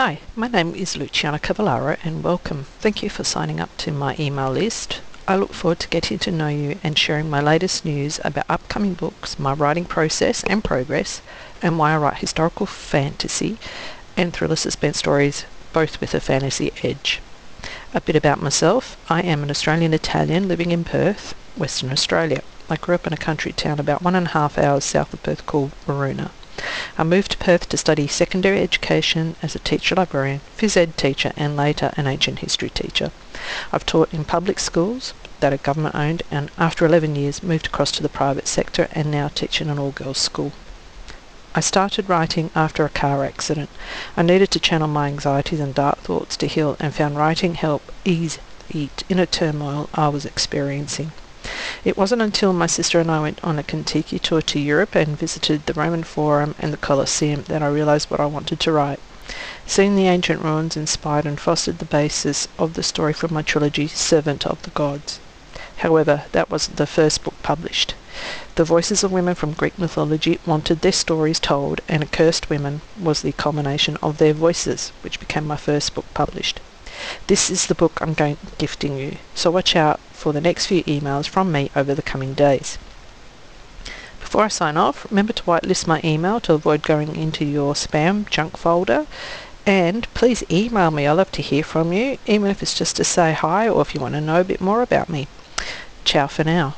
Hi, my name is Luciana Cavallaro and welcome. Thank you for signing up to my email list. I look forward to getting to know you and sharing my latest news about upcoming books, my writing process and progress, and why I write historical fantasy and thriller suspense stories, both with a fantasy edge. A bit about myself. I am an Australian Italian living in Perth, Western Australia. I grew up in a country town about one and a half hours south of Perth called Waroona. I moved to Perth to study secondary education as a teacher librarian, phys ed teacher, and later an ancient history teacher. I've taught in public schools that are government owned and after 11 years moved across to the private sector and now teach in an all girls school. I started writing after a car accident. I needed to channel my anxieties and dark thoughts to heal and found writing help ease the inner turmoil I was experiencing. It wasn't until my sister and I went on a Contiki tour to Europe and visited the Roman Forum and the Colosseum that I realised what I wanted to write. Seeing the ancient ruins inspired and fostered the basis of the story from my trilogy Servant of the Gods. However, that wasn't the first book published. The voices of women from Greek mythology wanted their stories told, and Accursed Women was the culmination of their voices, which became my first book published. This is the book I'm going gifting you, so watch out for the next few emails from me over the coming days. Before I sign off, remember to whitelist my email to avoid going into your spam junk folder. And please email me. I love to hear from you, even if it's just to say hi or if you want to know a bit more about me. Ciao for now.